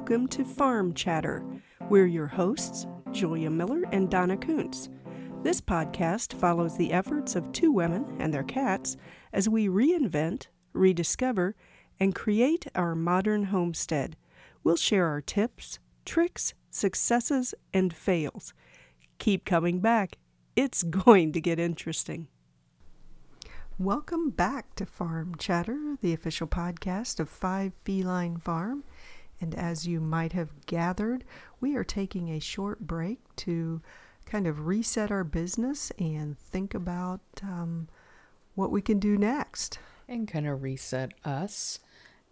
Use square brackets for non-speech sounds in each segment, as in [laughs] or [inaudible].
welcome to Farm Chatter. We're your hosts, Julia Miller and Donna Kuntz. This podcast follows the efforts of two women and their cats as we reinvent, rediscover, and create our modern homestead. We'll share our tips, tricks, successes, and fails. Keep coming back. It's [laughs] going to get interesting. Welcome back to Farm Chatter, the official podcast of Five Feline Farm. And as you might have gathered, we are taking a short break to kind of reset our business and think about um, what we can do next. And kind of reset us.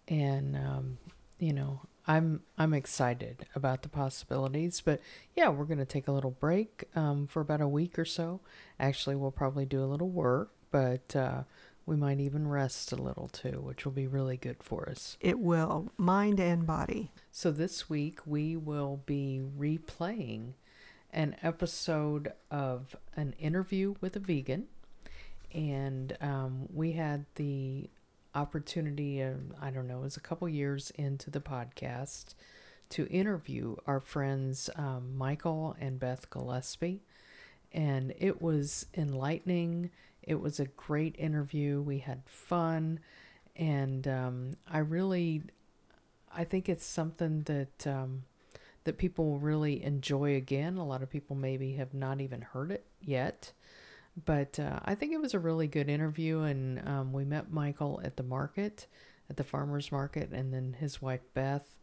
And, um, you know, I'm I'm excited about the possibilities, but yeah, we're gonna take a little break um, for about a week or so. Actually, we'll probably do a little work but uh, we might even rest a little too, which will be really good for us. It will, mind and body. So this week we will be replaying an episode of an interview with a vegan. And um, we had the opportunity, of, I don't know, it was a couple years into the podcast to interview our friends um, Michael and Beth Gillespie. And it was enlightening it was a great interview. We had fun, and um, I really, I think it's something that um, that people really enjoy again. A lot of people maybe have not even heard it yet, but uh, I think it was a really good interview. And um, we met Michael at the market, at the farmers market, and then his wife Beth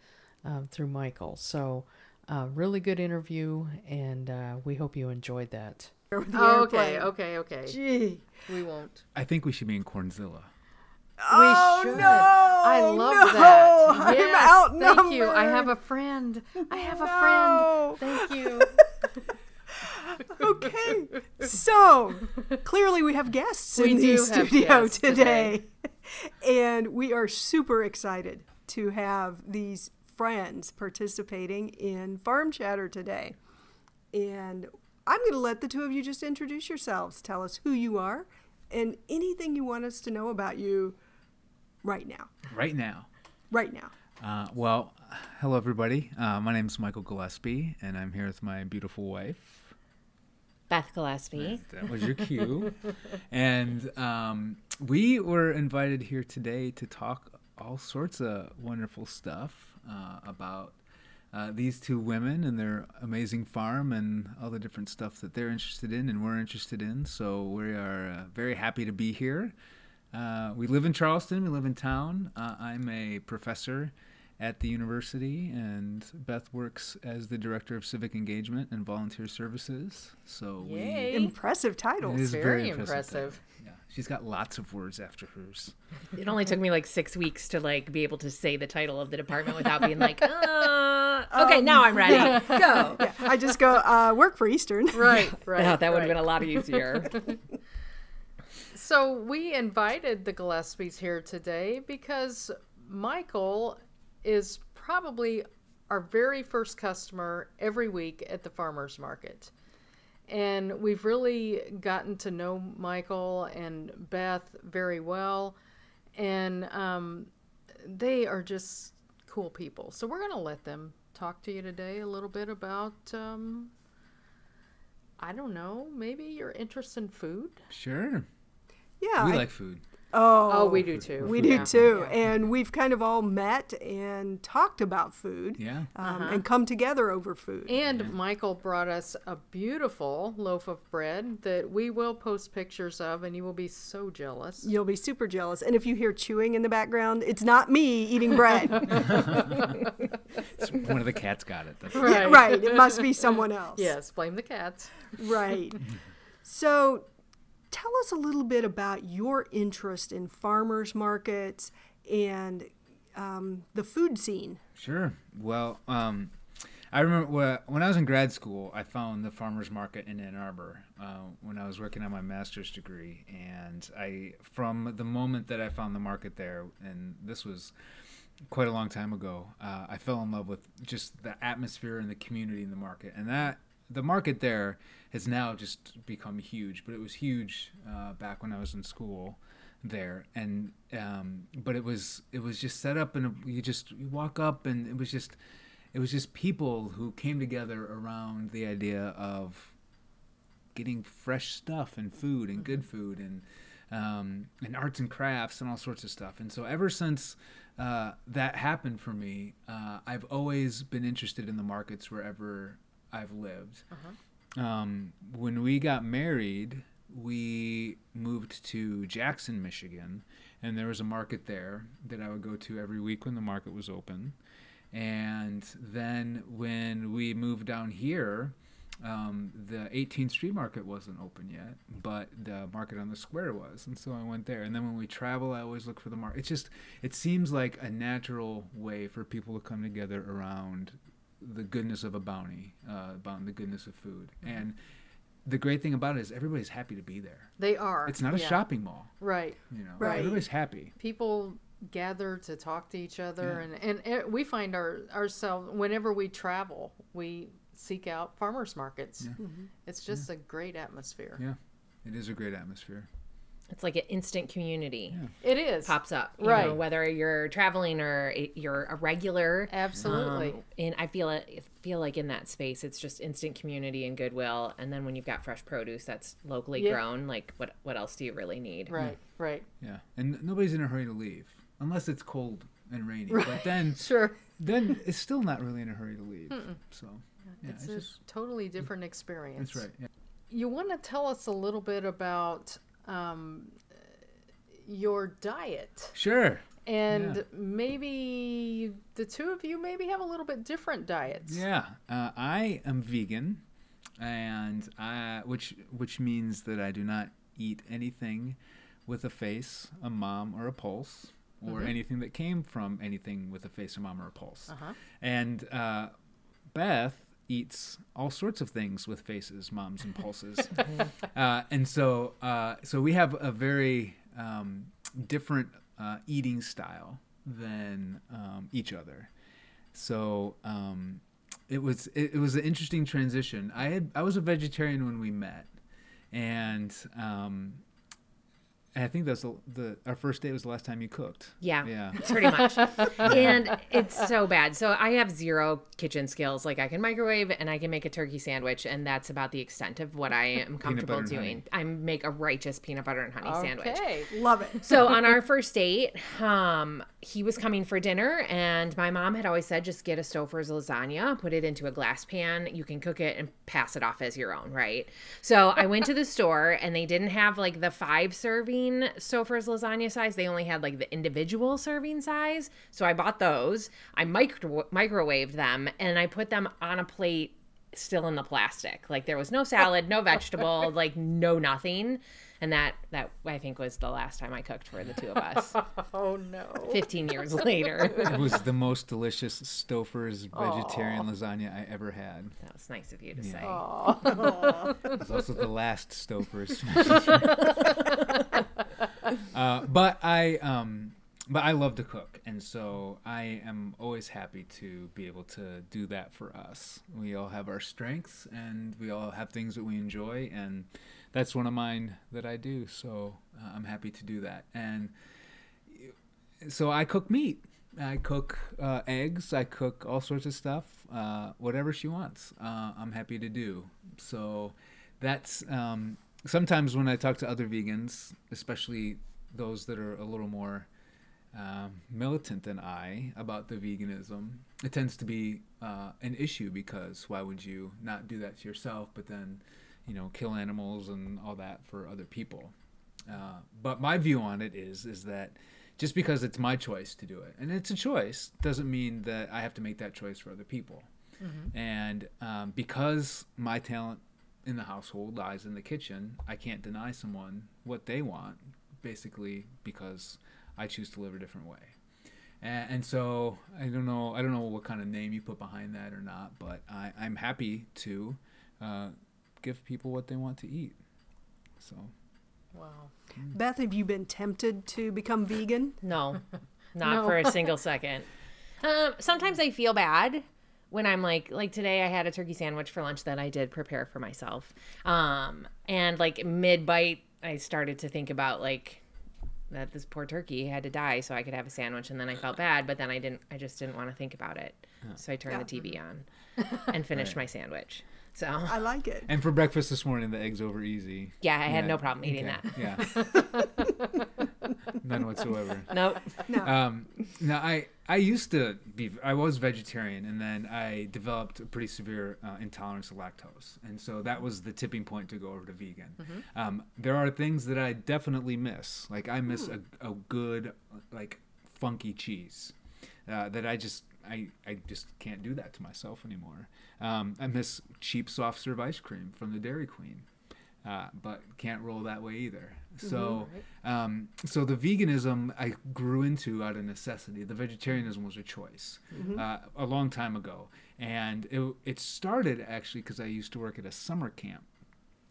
um, through Michael. So. Uh, really good interview, and uh, we hope you enjoyed that. Oh, okay, okay, okay. Gee. We won't. I think we should be in Cornzilla. Oh, we should. no. I love no, that. [laughs] I'm Yes, outnumbered. Thank you. I have a friend. I have a friend. Thank you. [laughs] okay. So, clearly we have guests We in the studio guests today. [laughs] and we are super excited to have these friends participating in Farm Chatter today. And I'm going to let the two of you just introduce yourselves. Tell us who you are and anything you want us to know about you right now. Right now. Right now. Uh, well, hello, everybody. Uh, my name is Michael Gillespie, and I'm here with my beautiful wife. Beth Gillespie. That was your cue. [laughs] and um, we were invited here today to talk all sorts of wonderful stuff uh, about uh, these two women and their amazing farm and all the different stuff that they're interested in and we're interested in. So we are uh, very happy to be here. Uh, we live in Charleston. We live in town. Uh, I'm a professor at the university, and Beth works as the director of civic engagement and volunteer services. So Yay. Impressive we titles. it is Very very impressive. Yeah, she's got lots of words after hers. It only took me like six weeks to like be able to say the title of the department without being like, [laughs] uh, okay, now I'm ready. Go. [laughs] Yeah, I just go uh, work for Eastern. Right, right. [laughs] Oh, that would have been a lot easier. So we invited the Gillespies here today because Michael is probably our very first customer every week at the farmers market. And we've really gotten to know Michael and Beth very well. And um, they are just cool people. So we're going to let them talk to you today a little bit about, um, I don't know, maybe your interest in food. Sure. Yeah. we I- like food. Oh, Oh, we do too. We Yeah. do too. And we've kind of all met and talked about food Yeah. um, and come together over food. And Michael brought us a beautiful loaf of bread that we will post pictures of, and you will be so jealous. You'll be super jealous. And if you hear chewing in the background, it's not me eating bread. [laughs] It's- One of the cats got it. That's Yeah, right. It must be someone else. Yes, blame the cats. Right. [laughs] So tell us a little bit about your interest in farmers markets and um, the food scene. Sure. Well, um, I remember when I was in grad school, I found the farmers market in Ann Arbor uh, when I was working on my master's degree, and I, from the moment that I found the market there, and this was quite a long time ago, uh, I fell in love with just the atmosphere and the community in the market, and that the market there has now just become huge, but it was huge uh, back when I was in school there and um, but it was it was just set up and you just you walk up and it was just it was just people who came together around the idea of getting fresh stuff and food and good food and um, and arts and crafts and all sorts of stuff. And so ever since uh, that happened for me, uh, I've always been interested in the markets wherever I've lived. Um, when we got married, we moved to Jackson, Michigan, and there was a market there that I would go to every week when the market was open. And then when we moved down here, um, the 18th Street Market wasn't open yet, but the market on the square was, and so I went there. And then when we travel, I always look for the market. It's just, it seems like a natural way for people to come together around the goodness of a bounty, uh, about the goodness of food. And the great thing about it is everybody's happy to be there. They are. It's not a yeah. shopping mall, Right. you know. Right. Everybody's happy. People gather to talk to each other, Yeah. and, and we find our ourselves whenever we travel, we seek out farmers markets. It's just a great atmosphere. Yeah, it is a great atmosphere. It's like an instant community It is. pops up, you Right. know, whether you're traveling or you're a regular. Absolutely. Um, and I feel it, feel like in that space, it's just instant community and goodwill. And then when you've got fresh produce that's locally Yeah. grown, like what what else do you really need? right. Right. Yeah, and nobody's in a hurry to leave unless it's cold and rainy. But then, [laughs] Sure. then it's still not really in a hurry to leave. So yeah, it's, it's, a just totally different experience. that's right. Yeah. You want to tell us a little bit about um, your diet, Sure. and Yeah. maybe the two of you maybe have a little bit different diets. Yeah, uh, I am vegan, and I, which which means that I do not eat anything with a face, a mom, or a pulse, or anything that came from anything with a face, a mom, or a pulse. Uh-huh. And uh, Beth eats all sorts of things with faces, moms, and pulses. [laughs] uh, and so, uh, so we have a very um, different uh, eating style than um, each other. So um, it was it, it was an interesting transition. I had I was a vegetarian when we met, and um, I think that's the, the our first date was the last time you cooked. Yeah. Yeah. [laughs] Pretty much. [laughs] and it's so bad. So I have zero kitchen skills. Like I can microwave and I can make a turkey sandwich, and that's about the extent of what I am [laughs] comfortable doing. I make a righteous peanut butter and honey sandwich. Okay. Love it. So on our first date, um, he was coming for dinner, and my mom had always said, just get a Stouffer's lasagna, put it into a glass pan. You can cook it and pass it off as your own, right? So I went to the store, and they didn't have like the five serving Stouffer's lasagna size. They only had like the individual serving size. So I bought those. I micro- microwaved them, and I put them on a plate still in the plastic. Like there was no salad, no vegetable, like no nothing. And that that I think was the last time I cooked for the two of us. [laughs] Oh no. 15 years [laughs] later. It was the most delicious Stouffer's vegetarian lasagna I ever had. That was nice of you to say. It was also the last Stouffer's. [laughs] uh, but I um, but I love to cook, and so I am always happy to be able to do that for us. We all have our strengths, and we all have things that we enjoy, and that's one of mine that I do. So uh, I'm happy to do that, and so I cook meat. I cook uh, eggs. I cook all sorts of stuff. Uh, whatever she wants, uh, I'm happy to do. So that's um, sometimes when I talk to other vegans, especially those that are a little more um, militant than I about the veganism, it tends to be uh, an issue because why would you not do that to yourself, but then you know kill animals and all that for other people? Uh, but my view on it is is that just because it's my choice to do it, and it's a choice, doesn't mean that I have to make that choice for other people. And um, because my talent in the household lies in the kitchen, I can't deny someone what they want, basically because I choose to live a different way. And, and so I don't know, I don't know what kind of name you put behind that or not, but I, I'm happy to uh, give people what they want to eat. So Wow. Beth, have you been tempted to become vegan? [laughs] No, [laughs] not No. for a single second. Um, sometimes I feel bad when I'm like, like today I had a turkey sandwich for lunch that I did prepare for myself. Um, and like mid bite, I started to think about like, that this poor turkey had to die so I could have a sandwich, and then I felt bad, but then I didn't. I just didn't want to think about it, so I turned the TV on and finished Right. my sandwich. So I like it. And for breakfast this morning, the eggs over easy. yeah, I had Yeah, no problem eating okay, that. Yeah. [laughs] None whatsoever. Nope. No. Um, now I I used to be I was vegetarian and then I developed a pretty severe uh, intolerance to lactose and so that was the tipping point to go over to vegan. Um, there are things that I definitely miss like I miss a, a good like funky cheese uh, that I just I, I just can't do that to myself anymore. Um, I miss cheap soft serve ice cream from the Dairy Queen. Uh, but can't roll that way either. So, um, so the veganism I grew into out of necessity. The vegetarianism was a choice uh, a long time ago, and it it started actually because I used to work at a summer camp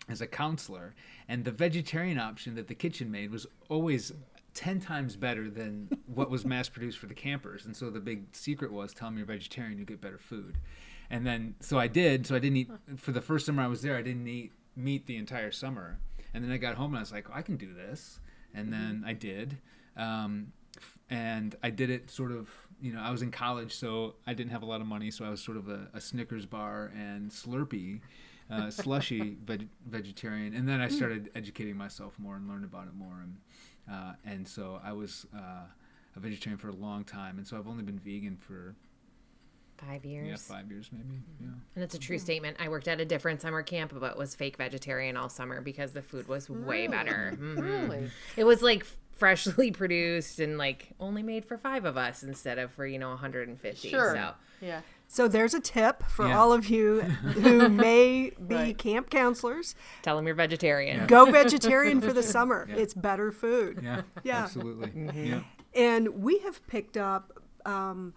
as a counselor, and the vegetarian option that the kitchen made was always 10 times better than what was mass produced for the campers. And so the big secret was tell them you're vegetarian, you get better food. And then, so I did. So I didn't eat, for the first summer I was there, I didn't eat meat the entire summer. And then I got home and I was like, oh, I can do this. And then I did. Um, and I did it sort of, you know, I was in college, so I didn't have a lot of money. So I was sort of a, a Snickers bar and Slurpee uh, slushy [laughs] veg- vegetarian, and then I started educating myself more and learned about it more, and uh, and so I was uh, a vegetarian for a long time, and so I've only been vegan for Five years. yeah five years maybe. Yeah. And it's a true statement. I worked at a different summer camp, but was fake vegetarian all summer because the food was way better. Mhm. Really? It was like freshly [laughs] produced and like only made for five of us instead of for you know 150. Sure. So Yeah. So there's a tip for Yeah. all of you who [laughs] may be Right. camp counselors. tell them you're vegetarian. Go vegetarian for the [laughs] summer. It's better food. Yeah, Yeah. absolutely. Mm-hmm. Yeah. And we have picked up um,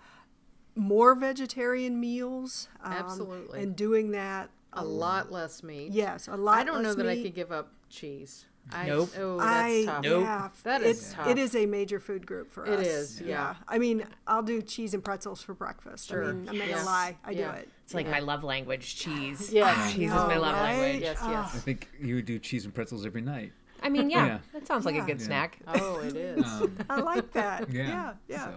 more vegetarian meals. Um, Absolutely. And doing that A lot less meat. Yes, a lot. I don't know less that I meat. could give up cheese. I, Nope. Oh, that's I tough. yeah, That is it's, tough. It is a major food group for It us. is, yeah. I mean, I'll do cheese and pretzels for breakfast. Sure. I mean, I'm not gonna lie, I Yeah. do it. It's like my love language, cheese. yeah, [sighs] Cheese is my love right? language. Yes, yes. I think you would do cheese and pretzels every night. I mean, yeah, Yeah. that sounds like Yeah. a good Yeah. snack. Oh, it is. Um, I like that. [laughs] yeah yeah, yeah. so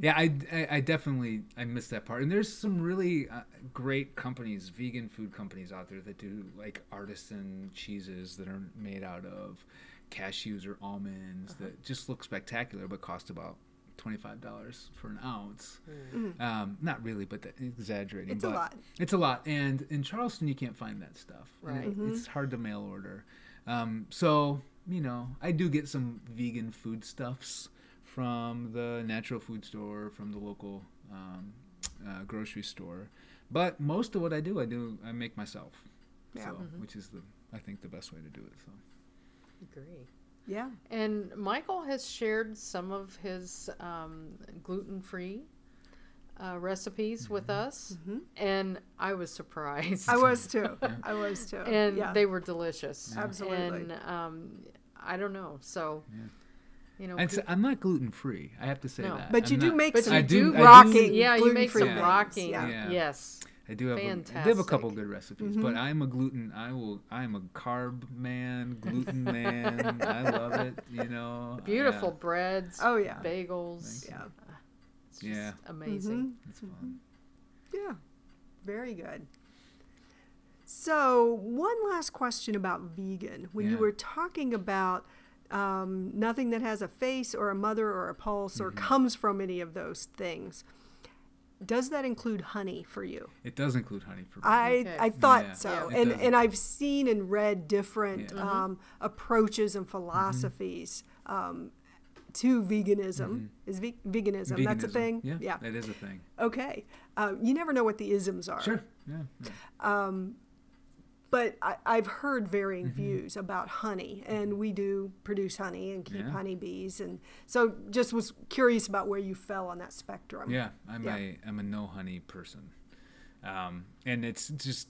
yeah I, I, I definitely i miss that part and there's some really uh, great companies vegan food companies out there that do like artisan cheeses that are made out of cashews or almonds Uh-huh. that just look spectacular but cost about $25 for an ounce Mm. um, not really but that, exaggerating It's a but lot. it's a lot and in charleston you can't find that stuff Right. it- Mm-hmm. it's hard to mail order um, so you know i do get some vegan foodstuffs from the natural food store from the local um, uh, grocery store but most of what i do i do i make myself Yeah. so which is the i think the best way to do it so Agree. Yeah. And Michael has shared some of his um, gluten-free uh, recipes with us, and I was surprised. I was too. [laughs] I was too. and yeah. they were delicious. Absolutely. And um, I don't know. So, you know, and so i'm not gluten-free i have to say No. that but you I'm do not- make But some I do- I do- rocking. yeah, you make gluten-free some things. rocking. Yeah. Yeah. Yes. I do have a, I do have a Fantastic. couple good recipes, mm-hmm. but I'm a gluten. I will. I'm a carb man, gluten [laughs] man. I love it. You know. Beautiful breads. Oh yeah. Bagels. Ah, yeah. It's just Yeah. amazing. Yeah, it's mm-hmm. fun. Yeah. Very good. So, one last question about vegan. When you were talking about um, nothing that has a face or a mother or a pulse or Mm-hmm. comes from any of those things, does that include honey for you? It does include honey for me. I, Okay. I thought Yeah. so, Yeah. And does. and I've seen and read different Yeah. um, approaches and philosophies um, to veganism. Is ve- veganism, that's a thing? Yeah, yeah. that is a thing. Okay. Uh, you never know what the isms are. Sure. Yeah. Yeah. But I, I've heard varying views about honey, and we do produce honey and keep Yeah. honeybees, and so just was curious about where you fell on that spectrum. Yeah, I'm Yeah. a I'm a no honey person, um, and it's just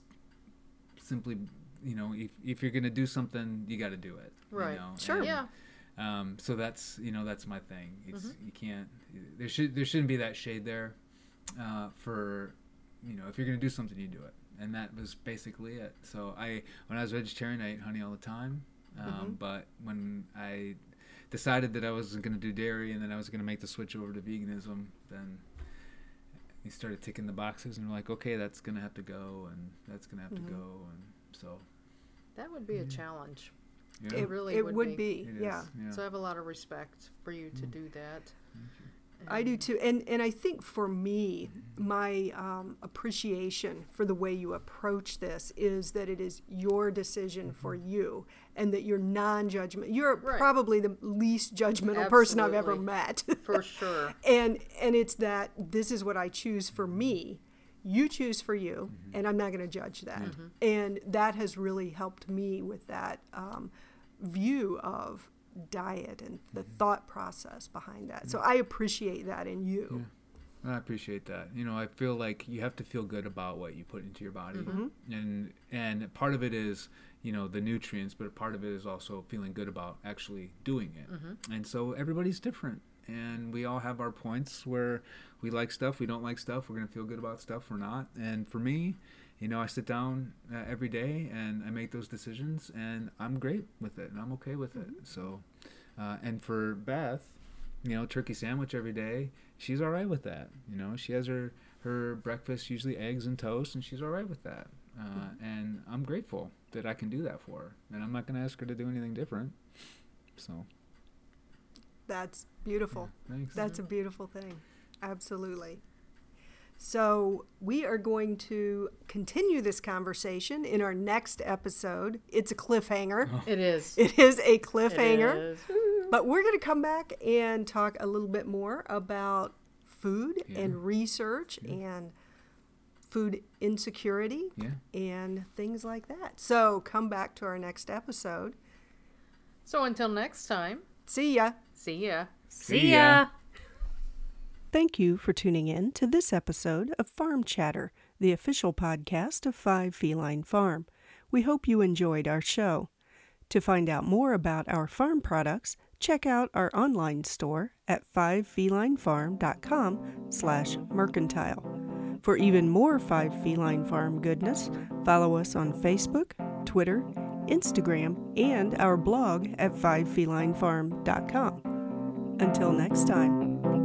simply you know if if you're gonna do something, you got to do it. you Right. know, Sure. and, Yeah. Um, so that's you know that's my thing. It's you can't there should there shouldn't be that shade there, uh, for you know if you're gonna do something, you do it, and that was basically it. So I when I was vegetarian, I ate honey all the time, um, but when I decided that I wasn't going to do dairy and then I was going to make the switch over to veganism, then you started ticking the boxes and we're like, okay, that's going to have to go and that's going to have Mhm. to go. And so, That would be a challenge. yeah. It really it would would be. be, It is, yeah. yeah. So I have a lot of respect for you to Mm. do that. I do too, and and I think for me, my um, appreciation for the way you approach this is that it is your decision for you, and that you're non-judgment. You're Right. probably the least judgmental person I've ever met. For sure. [laughs] and and it's that this is what I choose for me. You choose for you, and I'm not going to judge that. And that has really helped me with that um, view of diet and the mm-hmm. thought process behind that. So mm-hmm. I appreciate that in you. I appreciate that. You know, I feel like you have to feel good about what you put into your body, mm-hmm. and and part of it is you know the nutrients, but part of it is also feeling good about actually doing it. And so everybody's different, and we all have our points where we like stuff, we don't like stuff. We're gonna feel good about stuff, we're not. And for me, you know, I sit down uh, every day and I make those decisions, and I'm great with it, and I'm okay with it. So, uh, and for Beth, you know, turkey sandwich every day. She's all right with that. You know, she has her her breakfast usually eggs and toast, and she's all right with that. Uh, and I'm grateful that I can do that for her, and I'm not going to ask her to do anything different. So, That's beautiful. thanks. That's a beautiful thing. Absolutely. So, we are going to continue this conversation in our next episode. It's a cliffhanger. Oh. It is. [laughs] It is a cliffhanger. is. But we're going to come back and talk a little bit more about food Yeah. and research and food insecurity yeah. and things like that. So, come back to our next episode. So until next time, See ya. see ya. See ya. Thank you for tuning in to this episode of Farm Chatter, the official podcast of Five Feline Farm. We hope you enjoyed our show. To find out more about our farm products, check out our online store at fivefelinefarm.com slash mercantile. For even more Five Feline Farm goodness, follow us on Facebook, Twitter, Instagram, and our blog at fivefelinefarm.com. Until next time.